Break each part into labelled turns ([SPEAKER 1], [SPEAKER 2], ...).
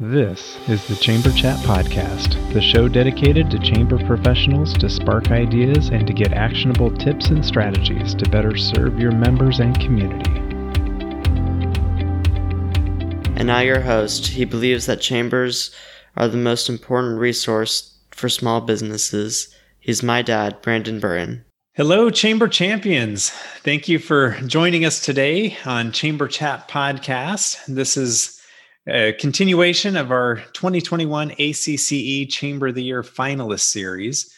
[SPEAKER 1] This is the Chamber Chat Podcast, the show dedicated to chamber professionals to spark ideas and to get actionable tips and strategies to better serve your members and community.
[SPEAKER 2] And now, your host. He believes that chambers are the most important resource for small businesses. He's my dad, Brandon Burren.
[SPEAKER 1] Hello, Chamber Champions. Thank you for joining us today on Chamber Chat Podcast. This is a continuation of our 2021 ACCE Chamber of the Year finalist series.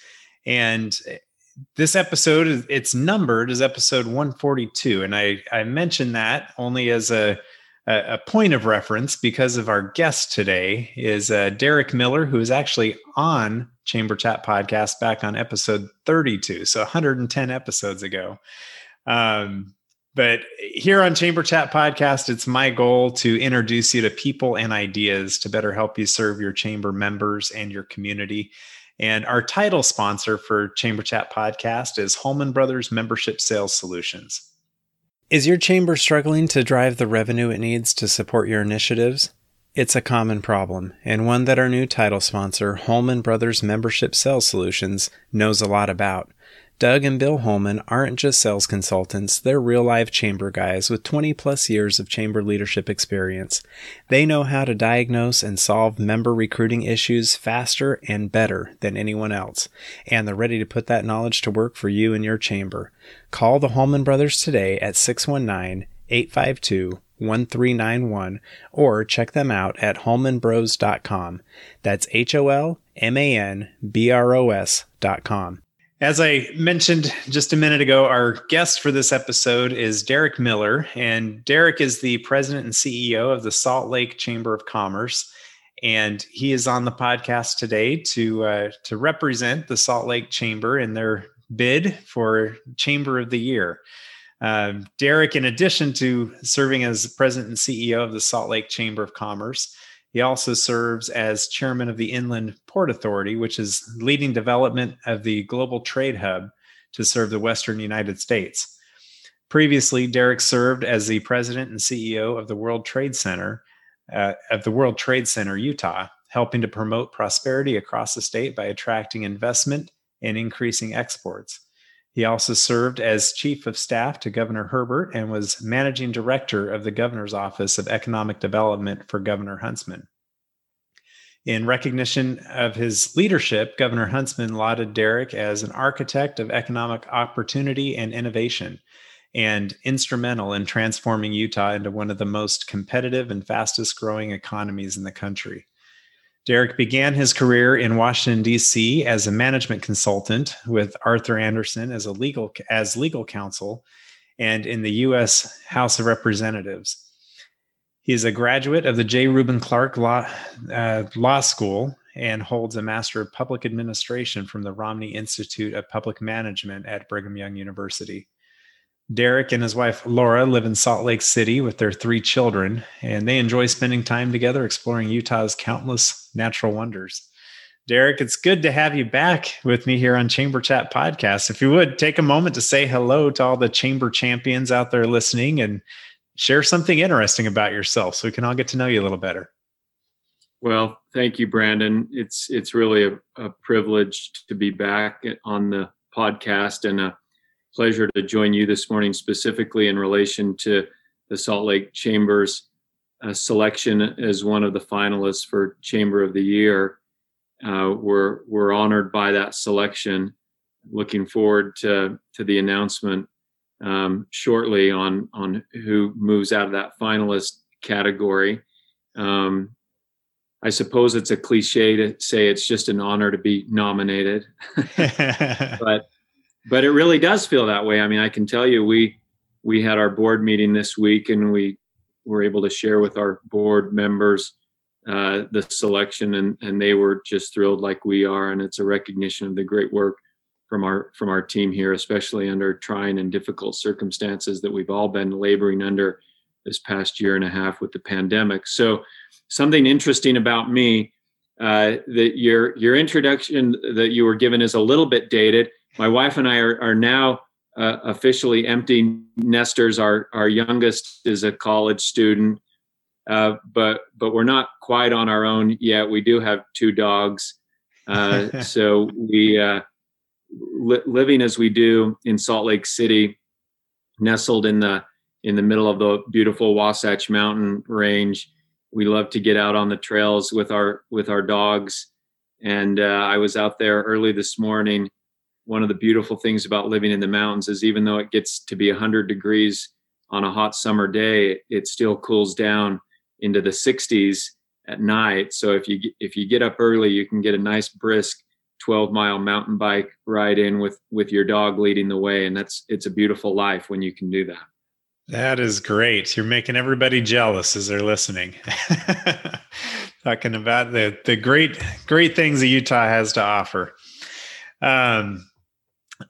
[SPEAKER 1] And this episode, it's numbered as episode 142. And I, I mentioned that only as a, a point of reference because of our guest today is uh, Derek Miller, who is actually on Chamber Chat podcast back on episode 32, so 110 episodes ago. Um, but here on Chamber Chat Podcast, it's my goal to introduce you to people and ideas to better help you serve your chamber members and your community. And our title sponsor for Chamber Chat Podcast is Holman Brothers Membership Sales Solutions. Is your chamber struggling to drive the revenue it needs to support your initiatives? It's a common problem, and one that our new title sponsor, Holman Brothers Membership Sales Solutions, knows a lot about. Doug and Bill Holman aren't just sales consultants, they're real life chamber guys with 20 plus years of chamber leadership experience. They know how to diagnose and solve member recruiting issues faster and better than anyone else, and they're ready to put that knowledge to work for you and your chamber. Call the Holman brothers today at 619 852 1391 or check them out at holmanbros.com. That's H O L M A N B R O S.com. As I mentioned just a minute ago, our guest for this episode is Derek Miller. And Derek is the president and CEO of the Salt Lake Chamber of Commerce. And he is on the podcast today to, uh, to represent the Salt Lake Chamber in their bid for Chamber of the Year. Um, Derek, in addition to serving as president and CEO of the Salt Lake Chamber of Commerce, he also serves as chairman of the Inland Port Authority, which is leading development of the global trade hub to serve the Western United States. Previously, Derek served as the president and CEO of the World Trade Center uh, of the World Trade Center Utah, helping to promote prosperity across the state by attracting investment and increasing exports. He also served as chief of staff to Governor Herbert and was managing director of the governor's office of economic development for Governor Huntsman. In recognition of his leadership, Governor Huntsman lauded Derek as an architect of economic opportunity and innovation and instrumental in transforming Utah into one of the most competitive and fastest growing economies in the country. Derek began his career in Washington D.C. as a management consultant with Arthur Andersen as a legal as legal counsel and in the U.S. House of Representatives. He is a graduate of the J. Reuben Clark Law, uh, Law School and holds a Master of Public Administration from the Romney Institute of Public Management at Brigham Young University. Derek and his wife Laura live in Salt Lake City with their three children, and they enjoy spending time together exploring Utah's countless natural wonders. Derek, it's good to have you back with me here on Chamber Chat Podcast. If you would take a moment to say hello to all the chamber champions out there listening and share something interesting about yourself so we can all get to know you a little better.
[SPEAKER 3] Well, thank you, Brandon. It's it's really a, a privilege to be back on the podcast and a pleasure to join you this morning, specifically in relation to the Salt Lake Chamber's uh, selection as one of the finalists for Chamber of the Year. Uh, we're we're honored by that selection. Looking forward to to the announcement um, shortly on on who moves out of that finalist category. Um, I suppose it's a cliche to say it's just an honor to be nominated, but but it really does feel that way. I mean, I can tell you, we we had our board meeting this week, and we were able to share with our board members uh, the selection, and and they were just thrilled, like we are, and it's a recognition of the great work from our from our team here, especially under trying and difficult circumstances that we've all been laboring under this past year and a half with the pandemic. So, something interesting about me uh, that your your introduction that you were given is a little bit dated my wife and I are, are now uh, officially empty nesters. Our our youngest is a college student. uh, but but we're not quite on our own yet. We do have two dogs, uh, so we uh, li- living as we do in Salt Lake City, nestled in the in the middle of the beautiful Wasatch Mountain range. We love to get out on the trails with our with our dogs, and uh, I was out there early this morning. One of the beautiful things about living in the mountains is even though it gets to be 100 degrees on a hot summer day, it still cools down into the 60s at night. So if you if you get up early, you can get a nice brisk 12 mile mountain bike ride in with with your dog leading the way. And that's it's a beautiful life when you can do that.
[SPEAKER 1] That is great. You're making everybody jealous as they're listening. Talking about the the great great things that utah has to offer. Um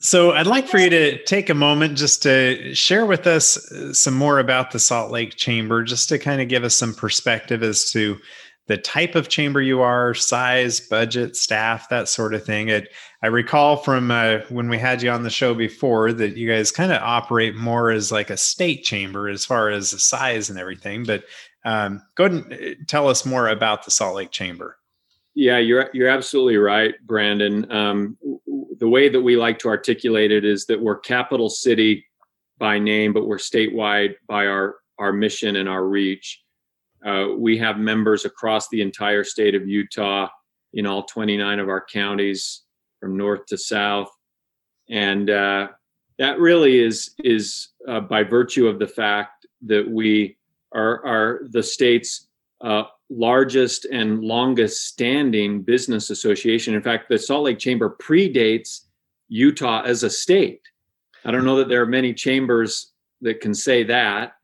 [SPEAKER 1] so I'd like for you to take a moment just to share with us some more about the Salt Lake Chamber, just to kind of give us some perspective as to the type of chamber you are, size, budget, staff, that sort of thing. It, I recall from uh, when we had you on the show before that you guys kind of operate more as like a state chamber as far as the size and everything. But um, go ahead and uh, tell us more about the Salt Lake Chamber.
[SPEAKER 3] Yeah, you're you're absolutely right, Brandon. Um, the way that we like to articulate it is that we're capital city by name, but we're statewide by our our mission and our reach. Uh, we have members across the entire state of Utah in all 29 of our counties from north to south. And uh, that really is, is uh, by virtue of the fact that we are, are the state's uh, largest and longest standing business association. In fact, the Salt Lake Chamber predates Utah as a state. I don't know that there are many chambers that can say that.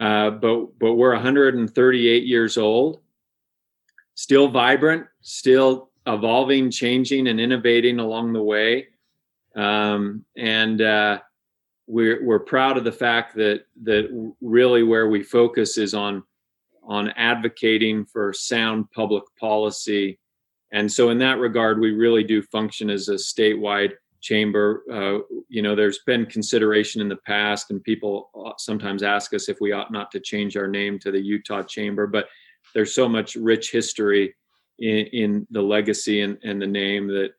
[SPEAKER 3] Uh, but but we're 138 years old, still vibrant, still evolving, changing, and innovating along the way. Um, and uh, we're we're proud of the fact that that really where we focus is on on advocating for sound public policy. And so, in that regard, we really do function as a statewide chamber. Uh, you know, there's been consideration in the past, and people uh, sometimes ask us if we ought not to change our name to the Utah Chamber, but there's so much rich history in, in the legacy and, and, the name that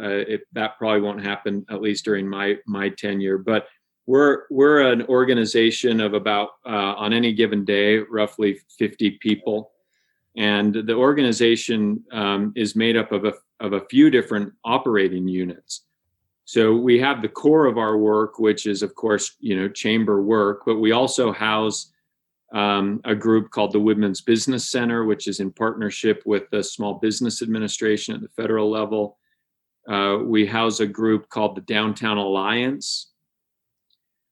[SPEAKER 3] uh, it, that probably won't happen at least during my my tenure. But we're we're an organization of about uh, on any given day roughly 50 people and the organization um, is made up of a, of a few different operating units so we have the core of our work, which is, of course, you know, chamber work, but we also house um, a group called the Women's Business Center, which is in partnership with the Small Business Administration at the federal level. Uh, we house a group called the Downtown Alliance,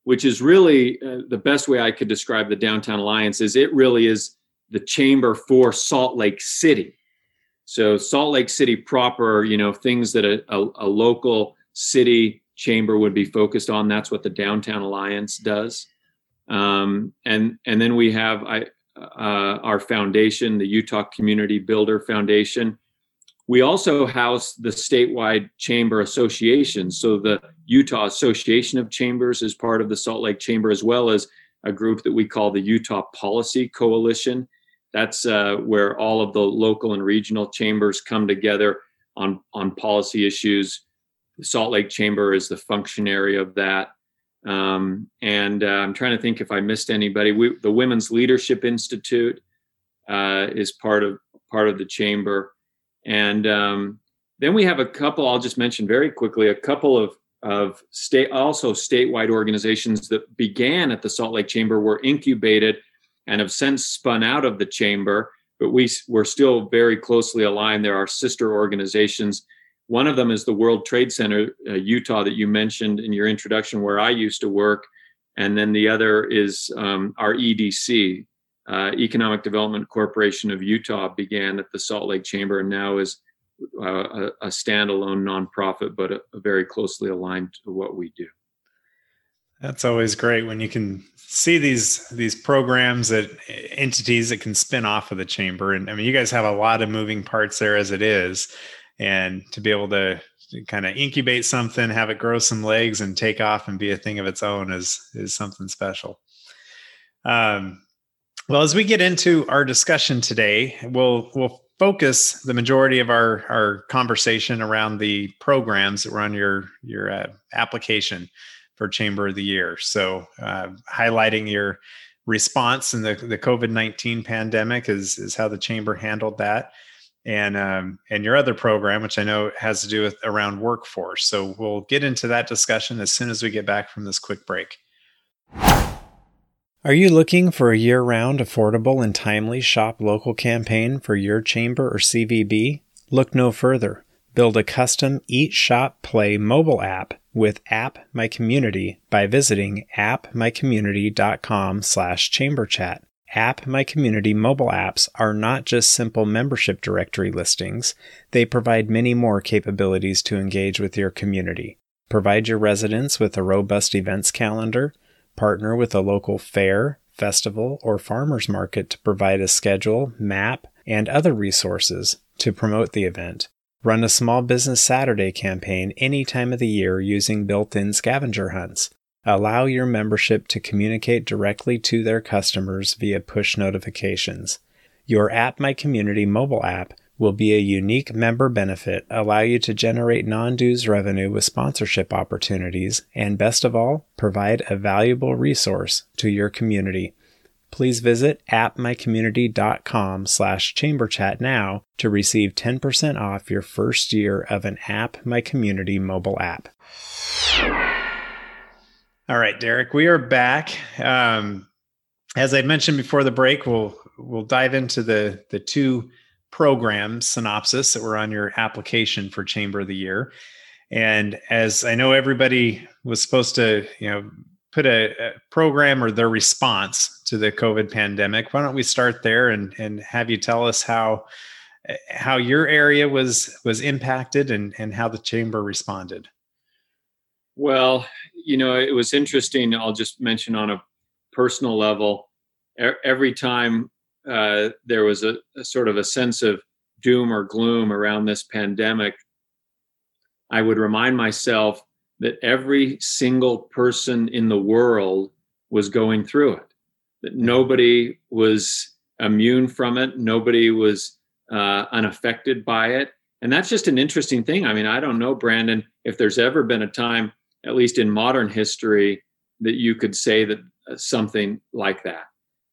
[SPEAKER 3] which is really uh, the best way I could describe the Downtown Alliance is it really is the chamber for Salt Lake City. So Salt Lake City proper, you know, things that a, a, a local city chamber would be focused on. That's what the Downtown Alliance does. Um, and and then we have I, uh, our foundation, the Utah Community Builder Foundation. We also house the statewide chamber association. So the Utah Association of Chambers is part of the Salt Lake Chamber, as well as a group that we call the Utah Policy Coalition. That's uh, where all of the local and regional chambers come together on on policy issues the Salt Lake Chamber is the functionary of that. Um, and uh, I'm trying to think if I missed anybody. We, the Women's Leadership Institute uh, is part of part of the chamber, and um, then we have a couple. I'll just mention very quickly a couple of of state also statewide organizations that began at the Salt Lake Chamber were incubated and have since spun out of the chamber. But we we're still very closely aligned. There are sister organizations one of them is the World Trade Center, uh, Utah, that you mentioned in your introduction, where I used to work. And then the other is um, our EDC, uh, Economic Development Corporation of Utah, began at the Salt Lake Chamber and now is uh, a, a, standalone nonprofit, but a, a very closely aligned to what we do.
[SPEAKER 1] That's always great when you can see these these programs that entities that can spin off of the chamber. And I mean, you guys have a lot of moving parts there as it is and to be able to kind of incubate something, have it grow some legs and take off and be a thing of its own is is something special. Um, Well, as we get into our discussion today, we'll we'll focus the majority of our our conversation around the programs that were on your your uh, application for Chamber of the Year. So, uh, highlighting your response in the the COVID nineteen pandemic is is how the chamber handled that, and um, and your other program, which I know has to do with around workforce. So we'll get into that discussion as soon as we get back from this quick break. Are you looking for a year round, affordable, and timely shop local campaign for your chamber or CVB? Look no further. Build a custom Eat Shop Play mobile app with App My Community by visiting appmycommunity.com slash chamberchat. App My Community mobile apps are not just simple membership directory listings, they provide many more capabilities to engage with your community. Provide your residents with a robust events calendar, partner with a local fair, festival, or farmers market to provide a schedule, map, and other resources to promote the event. Run a small business Saturday campaign any time of the year using built in scavenger hunts. Allow your membership to communicate directly to their customers via push notifications. Your App My Community mobile app will be a unique member benefit, allow you to generate non dues revenue with sponsorship opportunities, and best of all, provide a valuable resource to your community. Please visit appmycommunity.com slash chamberchat now to receive 10% off your first year of an App My Community mobile app. All right, Derek, we are back. Um, as I mentioned before the break, we'll we'll dive into the the two program synopsis that were on your application for Chamber of the Year. And as I know everybody was supposed to, you know, put a, a, program or their response to the COVID pandemic, why don't we start there and and have you tell us how how your area was was impacted and and how the chamber responded?
[SPEAKER 3] Well, you know, it was interesting. I'll just mention on a personal level. Every time uh, there was a, a sort of a sense of doom or gloom around this pandemic, I would remind myself that every single person in the world was going through it, that nobody was immune from it, nobody was uh, unaffected by it. And that's just an interesting thing. I mean, I don't know, Brandon, if there's ever been a time, at least in modern history, that you could say that uh, something like that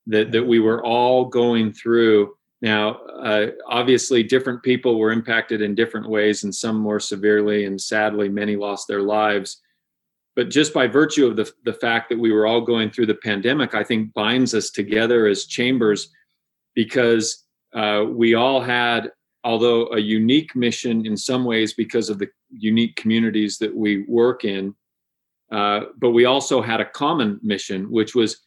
[SPEAKER 3] that that we were all going through. Now, uh, obviously, different people were impacted in different ways, and some more severely, and sadly, many lost their lives. But just by virtue of the, the fact that we were all going through the pandemic, I think binds us together as chambers because uh, we all had, although a unique mission in some ways because of the unique communities that we work in, uh, but we also had a common mission, which was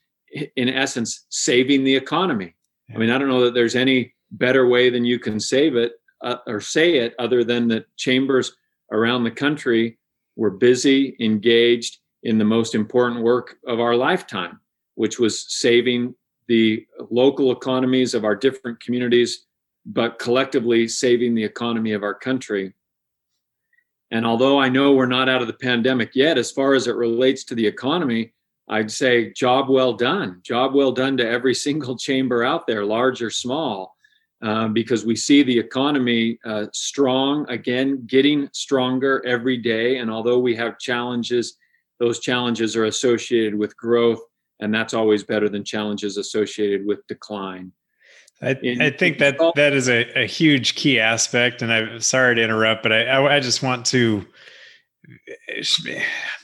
[SPEAKER 3] in essence saving the economy. I mean, I don't know that there's any better way than you can save it uh, or say it other than that chambers around the country were busy, engaged in the most important work of our lifetime, which was saving the local economies of our different communities, but collectively saving the economy of our country. And although I know we're not out of the pandemic yet, as far as it relates to the economy, I'd say job well done. Job well done to every single chamber out there, large or small, uh, because we see the economy uh, strong again, getting stronger every day. And although we have challenges, those challenges are associated with growth, and that's always better than challenges associated with decline.
[SPEAKER 1] I, In, I think that that is a, a, huge key aspect, and I'm sorry to interrupt, but I, I, I just want to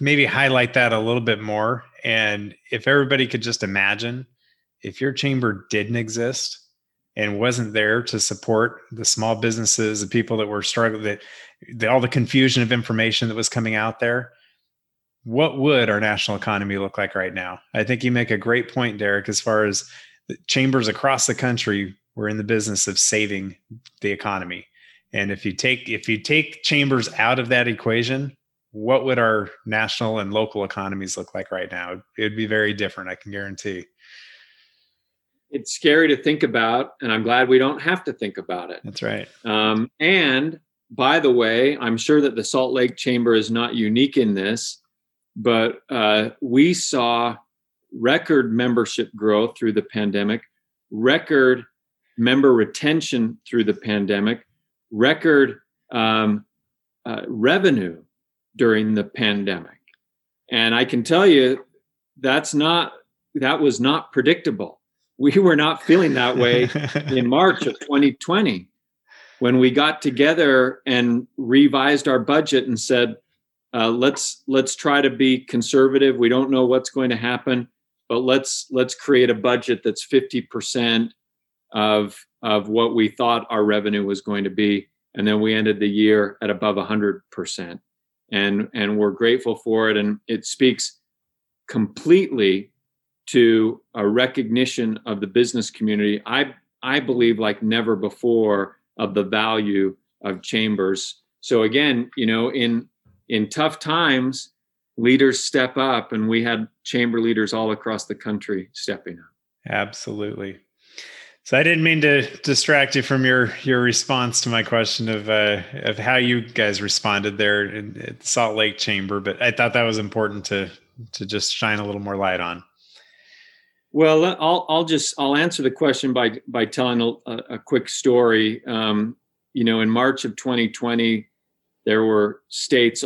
[SPEAKER 1] maybe highlight that a little bit more. And if everybody could just imagine if your chamber didn't exist and wasn't there to support the small businesses, the people that were struggling, that the, all the confusion of information that was coming out there, what would our national economy look like right now? I think you make a great point, Derek, as far as chambers across the country were in the business of saving the economy. And if you take if you take chambers out of that equation, what would our national and local economies look like right now? It would be very different, I can guarantee.
[SPEAKER 3] It's scary to think about, and I'm glad we don't have to think about it.
[SPEAKER 1] That's right.
[SPEAKER 3] Um, and by the way, I'm sure that the Salt Lake Chamber is not unique in this, but uh, we saw record membership growth through the pandemic, record member retention through the pandemic, record um, uh, revenue during the pandemic. And I can tell you that's not, that was not predictable. We were not feeling that way in March of 2020 when we got together and revised our budget and said, uh, let's let's try to be conservative. We don't know what's going to happen, but let's let's create a budget that's 50% of of what we thought our revenue was going to be and then we ended the year at above 100% and and we're grateful for it. And it speaks completely to a recognition of the business community i i believe like never before of the value of chambers. So again you know in in tough times leaders step up and we had chamber leaders all across the country stepping up.
[SPEAKER 1] Absolutely so I didn't mean to distract you from your your response to my question of uh, of how you guys responded there in, at the Salt Lake Chamber, but I thought that was important to to just shine a little more light on.
[SPEAKER 3] Well, I'll I'll just I'll answer the question by by telling a, a quick story. Um, you know, in March of 2020, there were states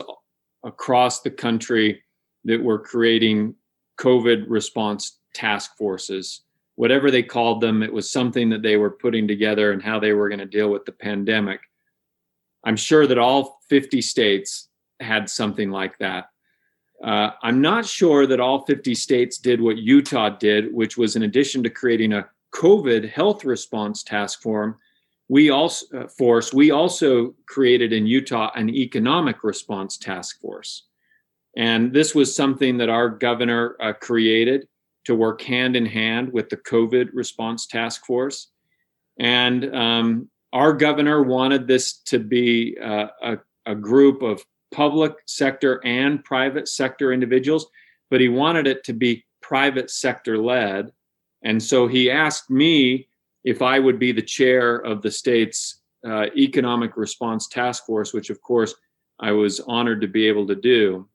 [SPEAKER 3] across the country that were creating COVID response task forces whatever they called them, it was something that they were putting together and how they were going to deal with the pandemic. I'm sure that all 50 states had something like that. Uh, I'm not sure that all 50 states did what Utah did, which was in addition to creating a COVID health response task force, we also uh, force we also created in Utah an economic response task force, and this was something that our governor uh, created to work hand in hand with the COVID response task force. And um, our governor wanted this to be uh, a, a group of public sector and private sector individuals, but he wanted it to be private sector led. And so he asked me if I would be the chair of the state's uh, economic response task force, which of course I was honored to be able to do.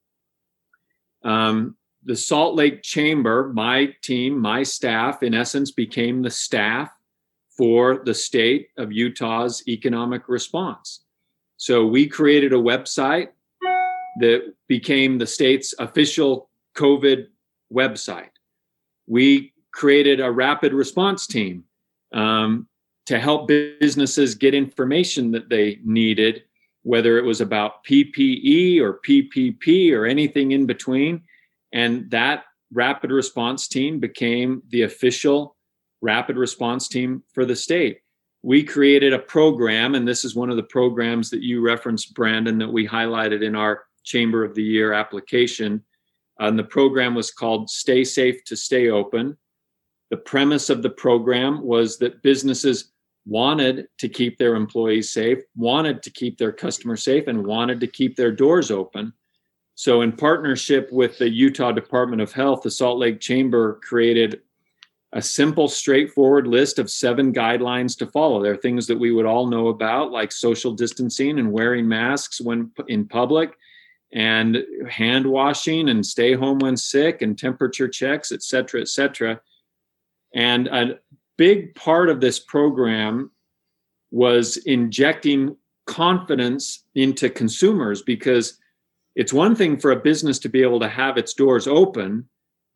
[SPEAKER 3] Um, the Salt Lake Chamber, my team, my staff, in essence, became the staff for the state of Utah's economic response. So we created a website that became the state's official COVID website. We created a rapid response team um, to help businesses get information that they needed, whether it was about PPE or PPP or anything in between and that rapid response team became the official rapid response team for the state. We created a program, and this is one of the programs that you referenced, Brandon, that we highlighted in our Chamber of the Year application. And the program was called Stay Safe to Stay Open. The premise of the program was that businesses wanted to keep their employees safe, wanted to keep their customers safe, and wanted to keep their doors open. So, in partnership with the Utah Department of Health, the Salt Lake Chamber created a simple, straightforward list of seven guidelines to follow. There are things that we would all know about, like social distancing and wearing masks when in public, and hand washing and stay home when sick, and temperature checks, et cetera, et cetera. And a big part of this program was injecting confidence into consumers because it's one thing for a business to be able to have its doors open,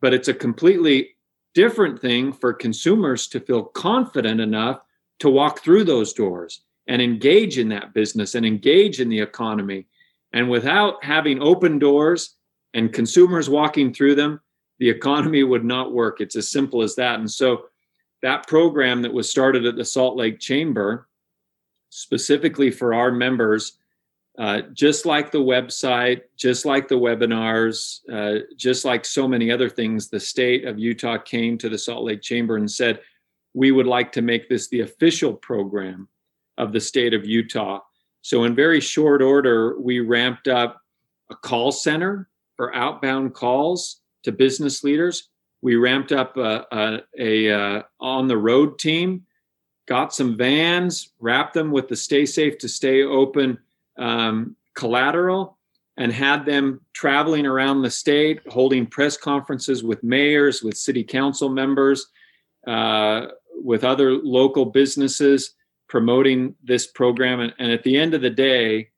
[SPEAKER 3] but it's a completely different thing for consumers to feel confident enough to walk through those doors and engage in that business and engage in the economy. And without having open doors and consumers walking through them, the economy would not work. It's as simple as that. And so that program that was started at the Salt Lake Chamber, specifically for our members, uh, just like the website, just like the webinars, uh, just like so many other things, the state of Utah came to the Salt Lake Chamber and said, we would like to make this the official program of the state of Utah. So, in very short order, we ramped up a call center for outbound calls to business leaders. We ramped up a, a, a, a on the road team, got some vans, wrapped them with the Stay Safe to Stay Open um, collateral and had them traveling around the state, holding press conferences with mayors, with city council members, uh, with other local businesses promoting this program. And, and at the end of the day,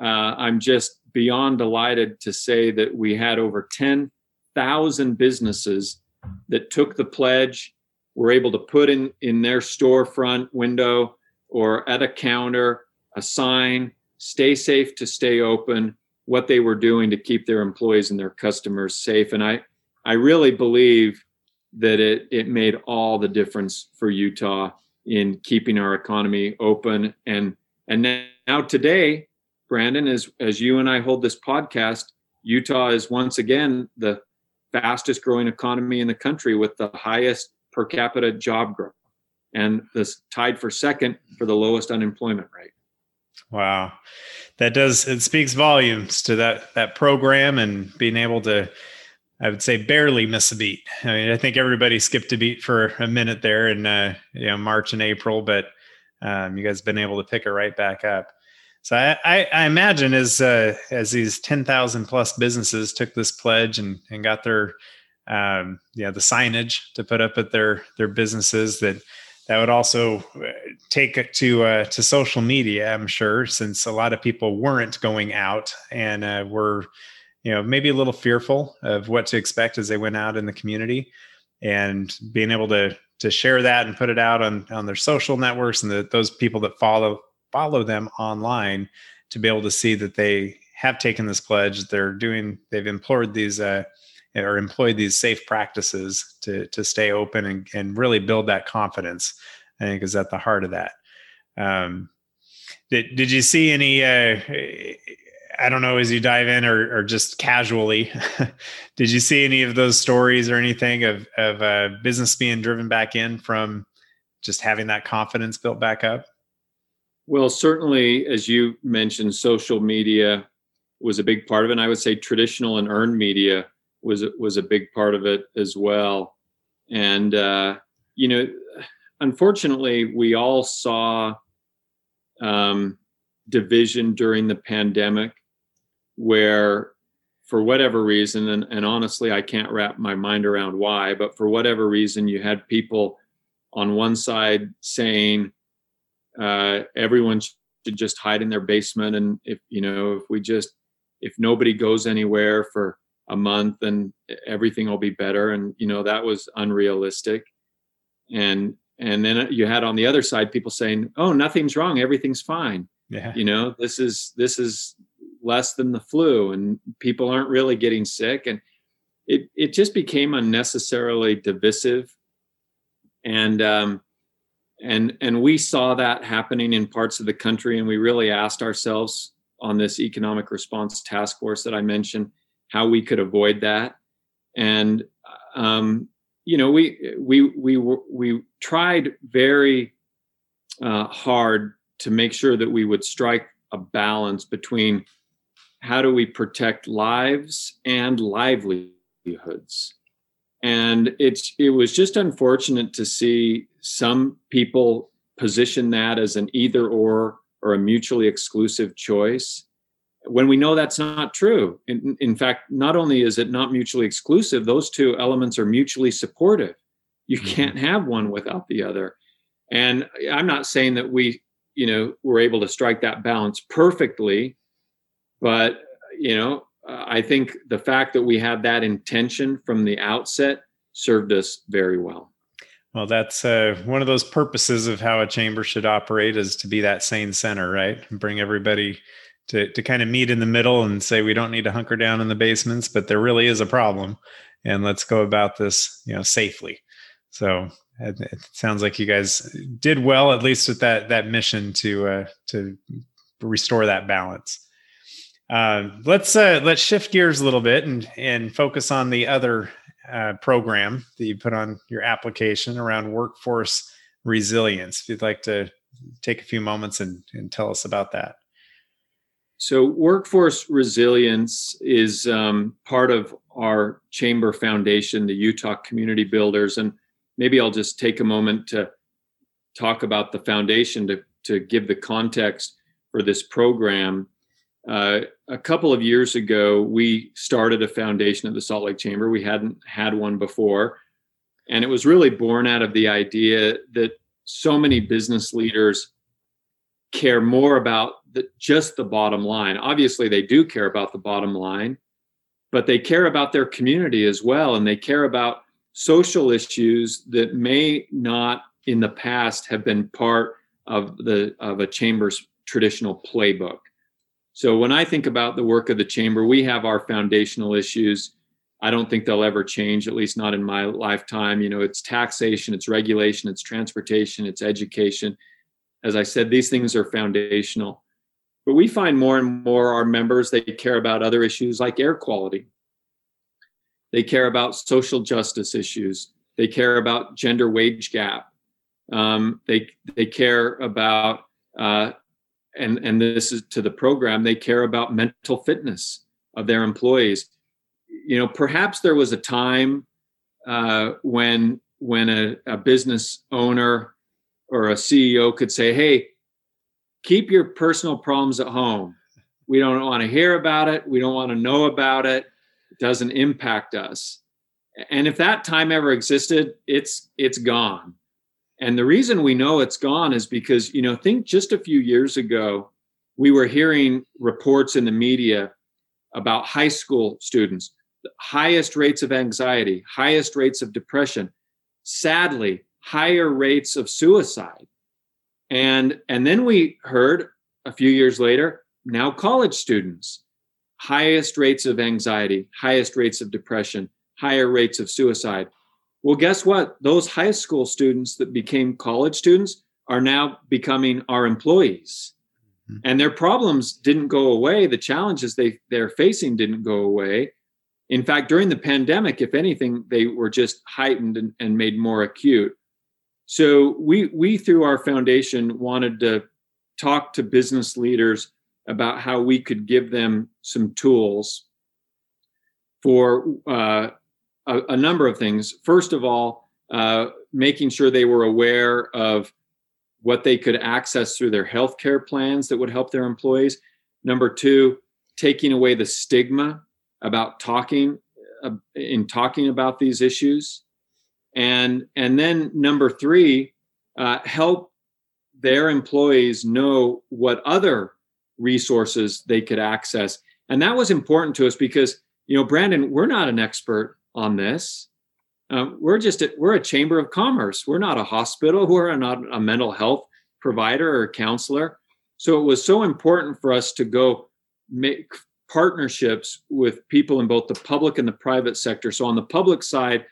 [SPEAKER 3] uh, I'm just beyond delighted to say that we had over 10,000 businesses that took the pledge, were able to put in in their storefront window or at a counter a sign, "Stay safe to stay open." What they were doing to keep their employees and their customers safe, and I I really believe that it it made all the difference for Utah in keeping our economy open and and now today Brandon as as you and I hold this podcast Utah is once again the fastest growing economy in the country with the highest per capita job growth and this tied for second for the lowest unemployment rate
[SPEAKER 1] wow that does it speaks volumes to that that program and being able to I would say barely miss a beat. I mean, I think everybody skipped a beat for a minute there in uh, you know March and April, but um, you guys have been able to pick it right back up. So I, I, I imagine as uh, as these ten thousand plus businesses took this pledge and and got their um, the signage to put up at their their businesses that that would also uh, take it to uh, to social media. I'm sure since a lot of people weren't going out and uh, were you know maybe a little fearful of what to expect as they went out in the community and being able to to share that and put it out on on their social networks and the, those people that follow follow them online to be able to see that they have taken this pledge they're doing they've implored these uh, or employed these safe practices to to stay open and, and really build that confidence i think is at the heart of that um, did, did you see any uh, I don't know as you dive in or, or just casually, did you see any of those stories or anything of of uh, business being driven back in from just having that confidence built back up?
[SPEAKER 3] Well, certainly, as you mentioned, social media was a big part of it. And I would say traditional and earned media was was a big part of it as well. And uh, you know, unfortunately, we all saw um, division during the pandemic where for whatever reason and, and honestly i can't wrap my mind around why but for whatever reason you had people on one side saying uh, everyone should just hide in their basement and if you know if we just if nobody goes anywhere for a month and everything will be better. And you know that was unrealistic. And and then you had on the other side people saying oh nothing's wrong. Everything's fine. Yeah. You know this is this is less than the flu and people aren't really getting sick. And it it just became unnecessarily divisive. And um and and we saw that happening in parts of the country. And we really asked ourselves on this economic response task force that I mentioned how we could avoid that. And um you know we we we we tried very uh, hard to make sure that we would strike a balance between how do we protect lives and livelihoods. And it's it was just unfortunate to see some people position that as an either or or a mutually exclusive choice when we know that's not true in, in fact not only is it not mutually exclusive those two elements are mutually supportive you mm-hmm. can't have one without the other and i'm not saying that we you know were able to strike that balance perfectly but you know, I think the fact that we had that intention from the outset served us very well.
[SPEAKER 1] Well, that's uh, one of those purposes of how a chamber should operate is to be that sane center, right? bring everybody to to kind of meet in the middle and say we don't need to hunker down in the basements, but there really is a problem, and let's go about this, you know, safely. So it, sounds like you guys did well, at least with that that mission to uh, to restore that balance. Uh, let's uh, let's shift gears a little bit and and focus on the other uh, program that you put on your application around workforce resilience. If you'd like to take a few moments and, and tell us about that.
[SPEAKER 3] So, workforce resilience is um, part of our chamber foundation, the Utah Community Builders, and maybe I'll just take a moment to talk about the foundation to to give the context for this program. Uh, a couple of years ago, we started a foundation at the Salt Lake Chamber. We hadn't had one before. And it was really born out of the idea that so many business leaders care more about the, just the bottom line. Obviously, they do care about the bottom line, but they care about their community as well. And they care about social issues that may not in the past have been part of the of a chamber's traditional playbook. So when I think about the work of the chamber, we have our foundational issues. I don't think they'll ever change, at least not in my lifetime. You know, it's taxation, it's regulation, it's transportation, it's education. As I said, these things are foundational. But we find more and more our members, they care about other issues like air quality. They care about social justice issues. They care about gender wage gap. Um, they they care about uh, and and this is to the program. They care about mental fitness of their employees. You know, perhaps there was a time uh, when when a, a business owner or a CEO could say, "Hey, keep your personal problems at home. We don't want to hear about it. We don't want to know about it. It doesn't impact us." And if that time ever existed, it's it's gone. And the reason we know it's gone is because, you know, think just a few years ago, we were hearing reports in the media about high school students, highest rates of anxiety, highest rates of depression, sadly, higher rates of suicide. And, and then we heard a few years later, now college students, highest rates of anxiety, highest rates of depression, higher rates of suicide. Well, guess what? Those high school students that became college students are now becoming our employees. Mm-hmm. And their problems didn't go away. The challenges they, they're facing didn't go away. In fact, during the pandemic, if anything, they were just heightened and, and made more acute. So we we through our foundation wanted to talk to business leaders about how we could give them some tools for uh, a, a number of things. First of all, uh, making sure they were aware of what they could access through their healthcare plans that would help their employees. Number two, taking away the stigma about talking uh, in talking about these issues, and and then number three, uh, help their employees know what other resources they could access. And that was important to us because you know, Brandon, we're not an expert on this. Um, we're just a, we're a chamber of commerce. We're not a hospital. We're not a mental health provider or counselor. So it was so important for us to go make partnerships with people in both the public and the private sector. So on the public side,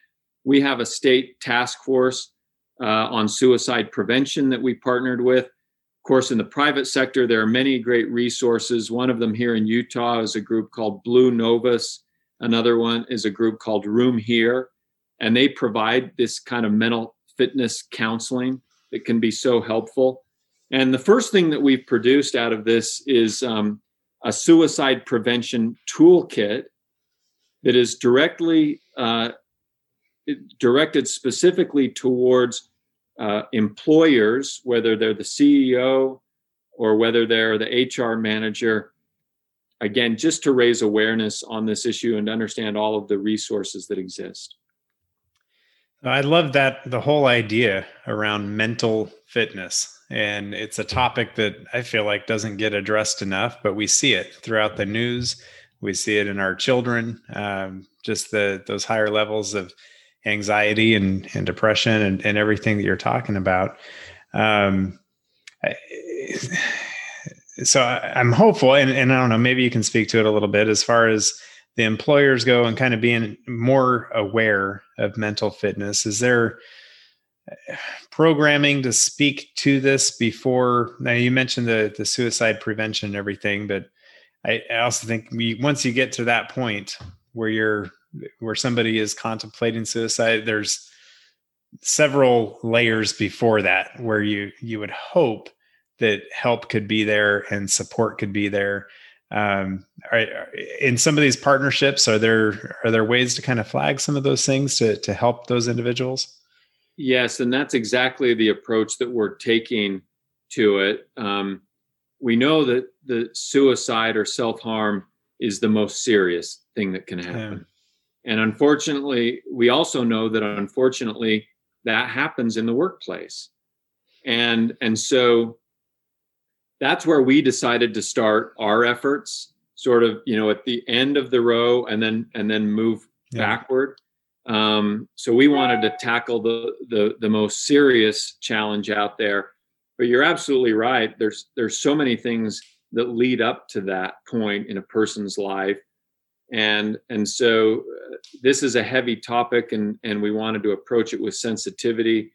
[SPEAKER 3] we have a state task force uh, on suicide prevention that we partnered with. Of course, in the private sector, there are many great resources. One of them here in Utah is a group called Blue Novus Another one is a group called Room Here, and they provide this kind of mental fitness counseling that can be so helpful. And the first thing that we've produced out of this is um, a suicide prevention toolkit that is directly uh, directed specifically towards uh, employers, whether they're the CEO or whether they're the HR manager, again, just to raise awareness on this issue and understand all of the resources that exist.
[SPEAKER 1] I love that the whole idea around mental fitness. And it's a topic that I feel like doesn't get addressed enough, but we see it throughout the news. We see it in our children, um, just the those higher levels of anxiety and, and depression and, and everything that you're talking about. Um, I, so I, am hopeful, and, and I don't know, maybe you can speak to it a little bit as far as the employers go and kind of being more aware of mental fitness. Is there uh, programming to speak to this before? Now you mentioned the the suicide prevention and everything, but I, I also think we once you get to that point where you're where somebody is contemplating suicide, there's several layers before that where you you would hope that help could be there and support could be there. Um, are, in some of these partnerships, are there are there ways to kind of flag some of those things to to help those individuals?
[SPEAKER 3] Yes, and that's exactly the approach that we're taking to it. Um, we know that the suicide or self harm is the most serious thing that can happen. And unfortunately, we also know that unfortunately that happens in the workplace. And and so that's where we decided to start our efforts sort of you know at the end of the row and then and then move yeah. backward um, so we wanted to tackle the, the the most serious challenge out there but you're absolutely right there's there's so many things that lead up to that point in a person's life and and so this is a heavy topic and and we wanted to approach it with sensitivity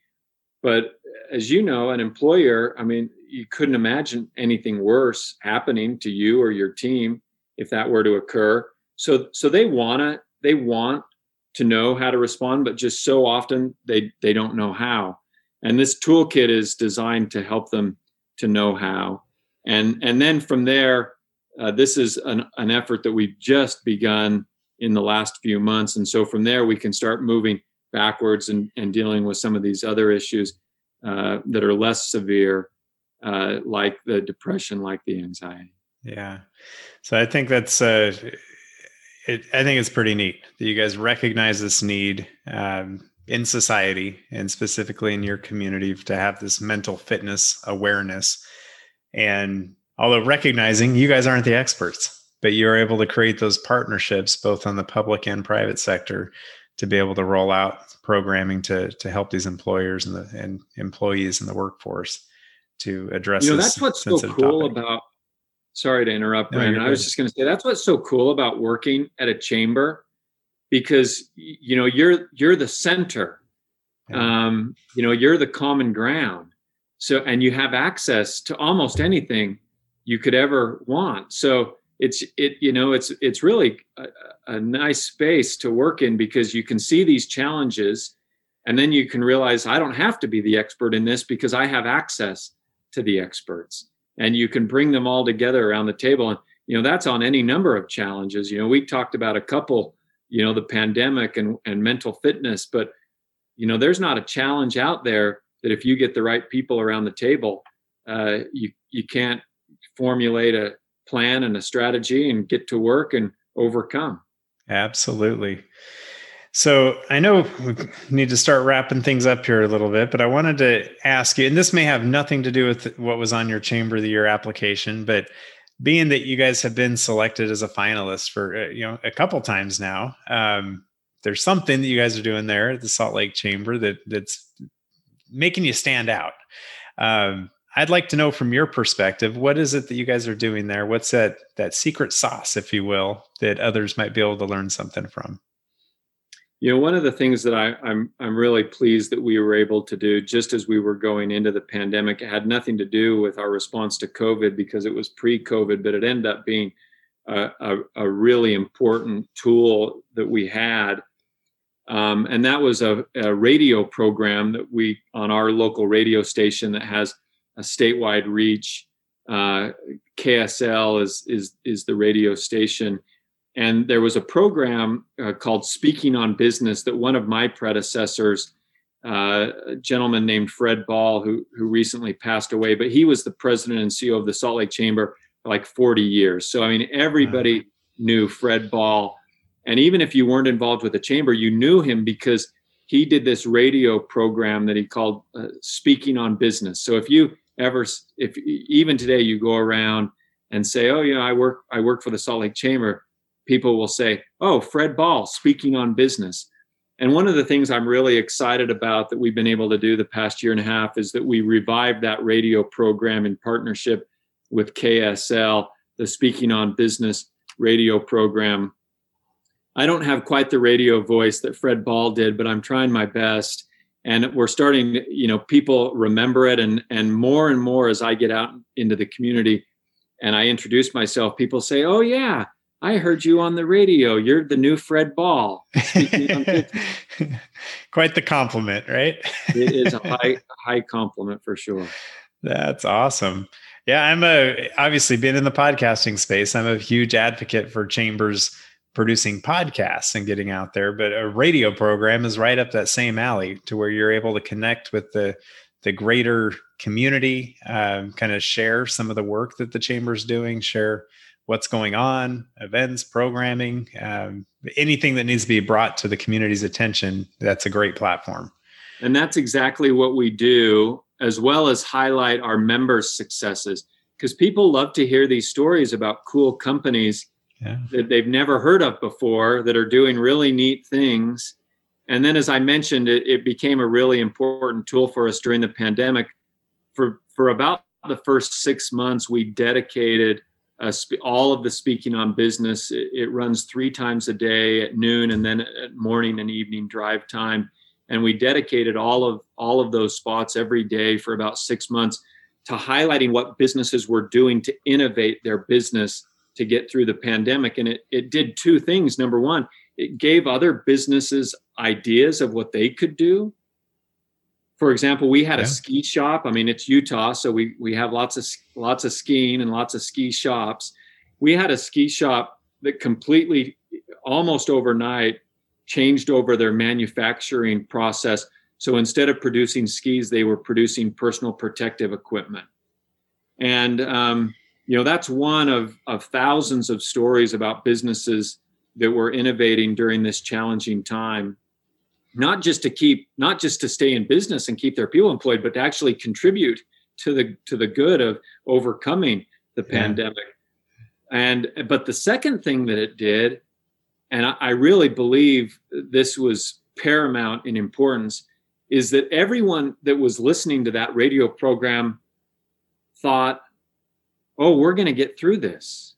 [SPEAKER 3] but as you know an employer i mean you couldn't imagine anything worse happening to you or your team if that were to occur. So so they wanna they want to know how to respond, but just so often they they don't know how. And this toolkit is designed to help them to know how. And and then from there, uh, this is an, an effort that we've just begun in the last few months. And so from there, we can start moving backwards and, and dealing with some of these other issues uh, that are less severe uh, like the depression, like the anxiety.
[SPEAKER 1] Yeah. So I think that's uh, it. I think it's pretty neat that you guys recognize this need um, in society and specifically in your community to have this mental fitness awareness. And although recognizing you guys aren't the experts, but you're able to create those partnerships both on the public and private sector to be able to roll out programming to to help these employers and the and employees in the workforce to address.
[SPEAKER 3] You know, that's what's so cool topic. about. Sorry to interrupt, no, Brandon. I was just going to say that's what's so cool about working at a chamber, because you know you're you're the center. Yeah. Um, you know, you're the common ground. So, and you have access to almost anything you could ever want. So it's it you know it's it's really a, a nice space to work in because you can see these challenges and then you can realize i don't have to be the expert in this because i have access to the experts and you can bring them all together around the table. And you know that's on any number of challenges. You know we talked about a couple you know the pandemic and, and mental fitness but you know there's not a challenge out there that if you get the right people around the table uh, you you can't formulate a plan and a strategy and get to work and overcome
[SPEAKER 1] absolutely so I know we need to start wrapping things up here a little bit, but I wanted to ask you, and this may have nothing to do with what was on your Chamber of the Year application, but being that you guys have been selected as a finalist for uh, you know a couple times now, um, there's something that you guys are doing there at the Salt Lake Chamber that that's making you stand out. Um, I'd like to know from your perspective, what is it that you guys are doing there? What's that that secret sauce, if you will, that others might be able to learn something from?
[SPEAKER 3] You know, one of the things that I, I'm I'm really pleased that we were able to do just as we were going into the pandemic, it had nothing to do with our response to COVID because it was pre-COVID, but it ended up being a, a, a really important tool that we had. Um, and that was a, a, radio program that we on our local radio station that has a statewide reach. Uh, KSL is is is the radio station, and there was a program uh, called Speaking on Business that one of my predecessors, uh, a gentleman named Fred Ball, who, who recently passed away, but he was the president and CEO of the Salt Lake Chamber for like 40 years. So, I mean, everybody wow. knew Fred Ball. And even if you weren't involved with the chamber, you knew him because he did this radio program that he called uh, Speaking on Business. So, if you ever, if even today you go around and say, "Oh, you know, I work, I work for the Salt Lake Chamber," people will say, Oh, Fred Ball speaking on business. And one of the things I'm really excited about that we've been able to do the past year and a half is that we revived that radio program in partnership with KSL, the Speaking on Business radio program. I don't have quite the radio voice that Fred Ball did, but I'm trying my best. And we're starting, you know, people remember it. And, and more and more as I get out into the community and I introduce myself, people say, Oh, yeah, I heard you on the radio. You're the new Fred Ball.
[SPEAKER 1] Quite the compliment, right?
[SPEAKER 3] it is a high high compliment for sure.
[SPEAKER 1] That's awesome. Yeah, I'm a obviously been in the podcasting space. I'm a huge advocate for chambers producing podcasts and getting out there, but a radio program is right up that same alley to where you're able to connect with the the greater community, um, kind of share some of the work that the chamber's doing, share what's going on, events, programming, um, anything that needs to be brought to the community's attention. That's a great platform.
[SPEAKER 3] And that's exactly what we do, as well as highlight our members' successes. Because people love to hear these stories about cool companies that they've never heard of before that are doing really neat things. And then, as I mentioned, it, it became a really important tool for us during the pandemic. For, for about the first six months, we dedicated uh, all of the speaking on business. It, it, runs three times a day at noon and then at morning and evening drive time. And we dedicated all of all of those spots every day for about six months to highlighting what businesses were doing to innovate their business to get through the pandemic. And it, it did two things. Number one, it gave other businesses ideas of what they could do. For example, we had yeah. a ski shop. I mean, it's Utah, so we we have lots of lots of skiing and lots of ski shops. We had a ski shop that completely, almost overnight, changed over their manufacturing process. So instead of producing skis, they were producing personal protective equipment. And um, you know that's one of of thousands of stories about businesses that were innovating during this challenging time not just to keep not just to stay in business and keep their people employed but to actually contribute to the to the good of overcoming the yeah. pandemic and but the second thing that it did and I, I really believe this was paramount in importance is that everyone that was listening to that radio program thought oh, we're going to get through this.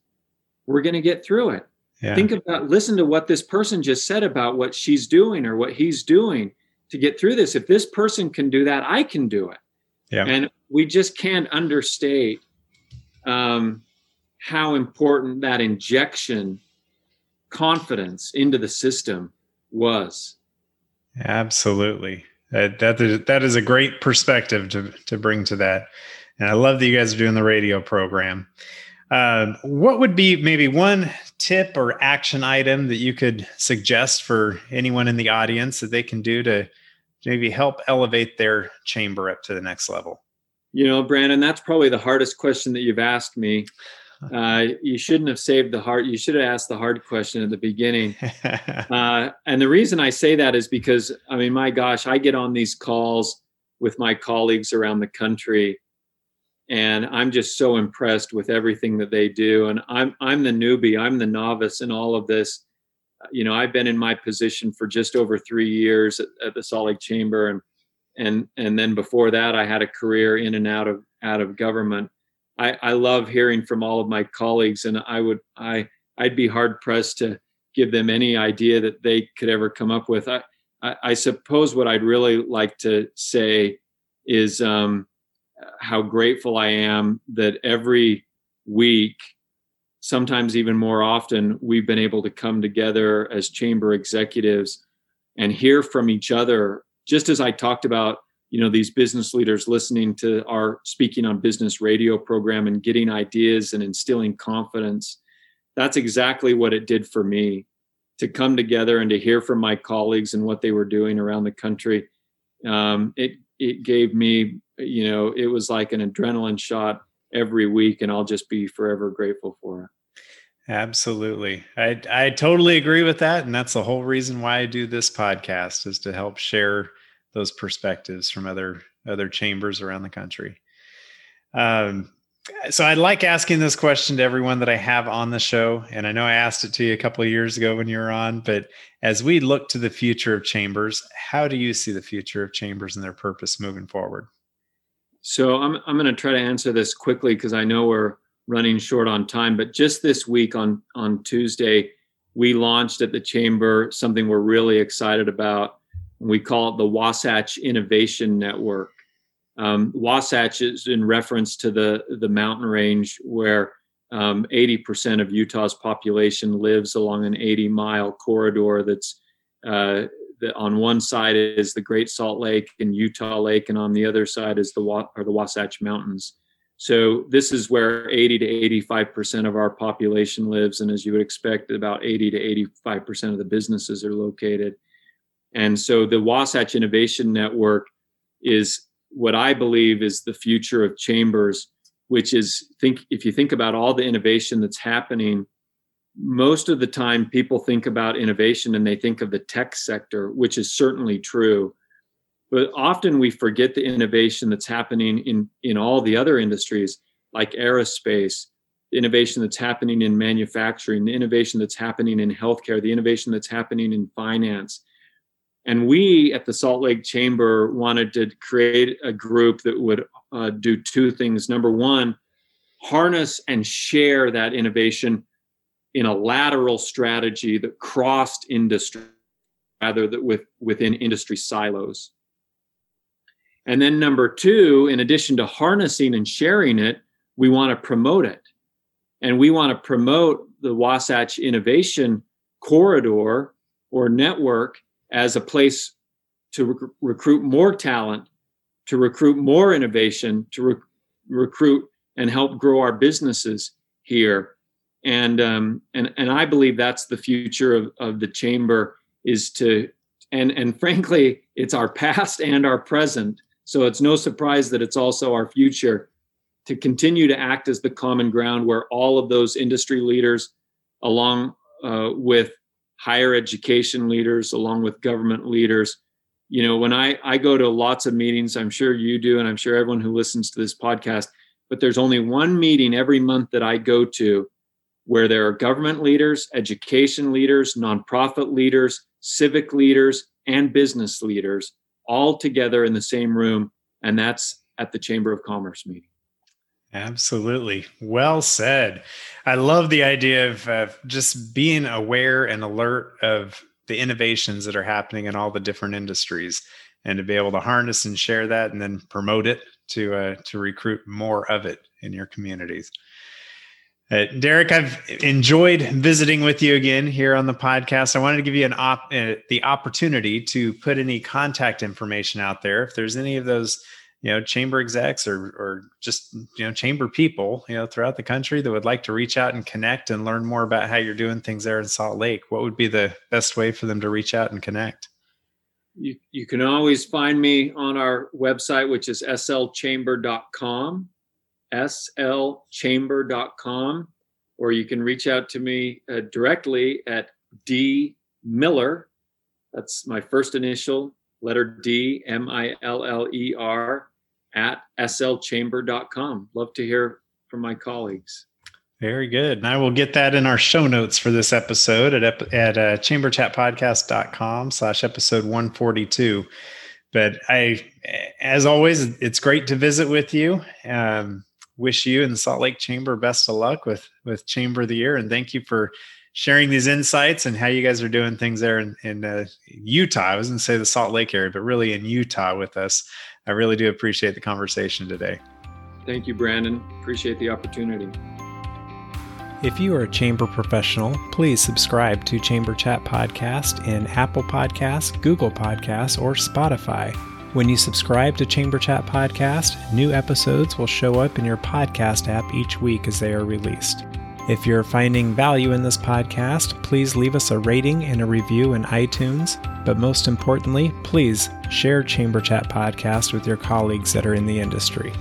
[SPEAKER 3] We're going to get through it. Yeah. Think about, listen to what this person just said about what she's doing or what he's doing to get through this. If this person can do that, I can do it. Yeah. And we just can't understate um, how important that injection confidence into the system was.
[SPEAKER 1] Absolutely. That, that, is, that is a great perspective to, to bring to that. And I love that you guys are doing the radio program. Um, what would be maybe one tip or action item that you could suggest for anyone in the audience that they can do to maybe help elevate their chamber up to the next level?
[SPEAKER 3] You know, Brandon, that's probably the hardest question that you've asked me. Uh, you shouldn't have saved the hard. You should have asked the hard question at the beginning. uh, and the reason I say that is because, I mean, my gosh, I get on these calls with my colleagues around the country, and i'm just so impressed with everything that they do. And i'm i'm the newbie i'm the novice in all of this. You know i've been in my position for just over three years at, at the salt lake chamber. And and and then before that i had a career in and out of out of government. I i love hearing from all of my colleagues and i would i i'd be hard pressed to give them any idea that they could ever come up with. I i, I suppose what i'd really like to say is um how grateful I am that every week, sometimes even more often, we've been able to come together as chamber executives and hear from each other. Just as I talked about, you know, these business leaders listening to our speaking on business radio program and getting ideas and instilling confidence. That's exactly what it did for me to come together and to hear from my colleagues and what they were doing around the country. Um, it it gave me you know, it was like an adrenaline shot every week, and I'll just be forever grateful for it.
[SPEAKER 1] Absolutely. I I totally agree with that. And that's the whole reason why I do this podcast is to help share those perspectives from other other chambers around the country. Um, so I like asking this question to everyone that I have on the show, and I know I asked it to you a couple of years ago when you were on. But as we look to the future of chambers, how do you see the future of chambers and their purpose moving forward?
[SPEAKER 3] So I'm I'm going to try to answer this quickly because I know we're running short on time. But just this week on on Tuesday, we launched at the chamber something we're really excited about. We call it the Wasatch Innovation Network. Um, Wasatch is in reference to the the mountain range where um, 80% of Utah's population lives along an 80 mile corridor that's uh, the, on one side is the Great Salt Lake and Utah Lake, and on the other side is the are the Wasatch Mountains. So this is where 80 to 85 percent of our population lives, and as you would expect, about 80 to 85 percent of the businesses are located. And so the Wasatch Innovation Network is what I believe is the future of chambers. which is think if you think about all the innovation that's happening most of the time people think about innovation and they think of the tech sector which is certainly true but often we forget the innovation that's happening in in all the other industries like aerospace the innovation that's happening in manufacturing the innovation that's happening in healthcare the innovation that's happening in finance and we at the Salt Lake Chamber wanted to create a group that would uh, do two things. Number one, harness and share that innovation in a lateral strategy that crossed industry rather than with, within industry silos. And then number two, in addition to harnessing and sharing it, we want to promote it. And we want to promote the Wasatch Innovation Corridor or network as a place to rec- recruit more talent, to recruit more innovation, to rec- recruit and help grow our businesses here. And um, and and I believe that's the future of, of the chamber is to and and frankly, it's our past and our present. So it's no surprise that it's also our future to continue to act as the common ground where all of those industry leaders, along uh, with higher education leaders along with government leaders. You know when i i go to lots of meetings i'm sure you do and i'm sure everyone who listens to this podcast but there's only one meeting every month that i go to where there are government leaders education leaders nonprofit leaders civic leaders and business leaders all together in the same room and that's at the chamber of commerce meeting
[SPEAKER 1] Absolutely. Well said. I love the idea of uh, just being aware and alert of the innovations that are happening in all the different industries and to be able to harness and share that and then promote it to uh, to recruit more of it in your communities. Uh, Derek, I've enjoyed visiting with you again here on the podcast. I wanted to give you an op- uh, the opportunity to put any contact information out there. If there's any of those you know chamber execs or or just you know chamber people you know throughout the country that would like to reach out and connect and learn more about how you're doing things there in Salt Lake what would be the best way for them to reach out and connect?
[SPEAKER 3] You, you can always find me on our website which is slchamber.com slchamber.com or you can reach out to me uh, directly at d miller. That's my first initial letter d m i l l e r at slchamber.com. Love to hear from my colleagues.
[SPEAKER 1] Very good. And I will get that in our show notes for this episode at, at uh, chamberchatpodcast.com slash episode 142. But I, as always, it's great to visit with you. Um, wish you and the Salt Lake Chamber best of luck with, with Chamber of the Year. And thank you for sharing these insights and how you guys are doing things there in, in uh, Utah. I was going to say the Salt Lake area, but really in Utah with us. I really do appreciate the conversation today.
[SPEAKER 3] Thank you, Brandon. Appreciate the opportunity.
[SPEAKER 1] If you are a chamber professional, please subscribe to Chamber Chat Podcast in Apple Podcasts, Google Podcasts, or Spotify. When you subscribe to Chamber Chat Podcast, new episodes will show up in your podcast app each week as they are released. If you're finding value in this podcast, please leave us a rating and a review in iTunes. But most importantly, please share Chamber Chat Podcast with your colleagues that are in the industry.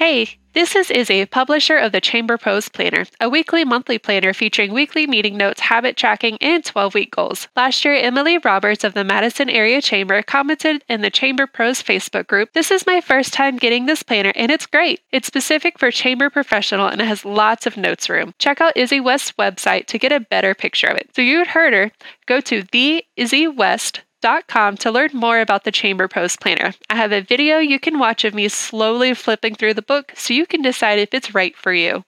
[SPEAKER 4] Hey, this is Izzy, publisher of the Chamber Pros Planner, a weekly monthly planner featuring weekly meeting notes, habit tracking, and 12 week goals. Last year, Emily Roberts of the Madison Area Chamber commented in the Chamber Pros Facebook group This is my first time getting this planner, and it's great. It's specific for chamber professional and it has lots of notes room. Check out Izzy West's website to get a better picture of it. So you heard her. Go to the Izzy West to learn more about the Chamber Pros Planner. I have a video you can watch of me slowly flipping through the book so you can decide if it's right for you.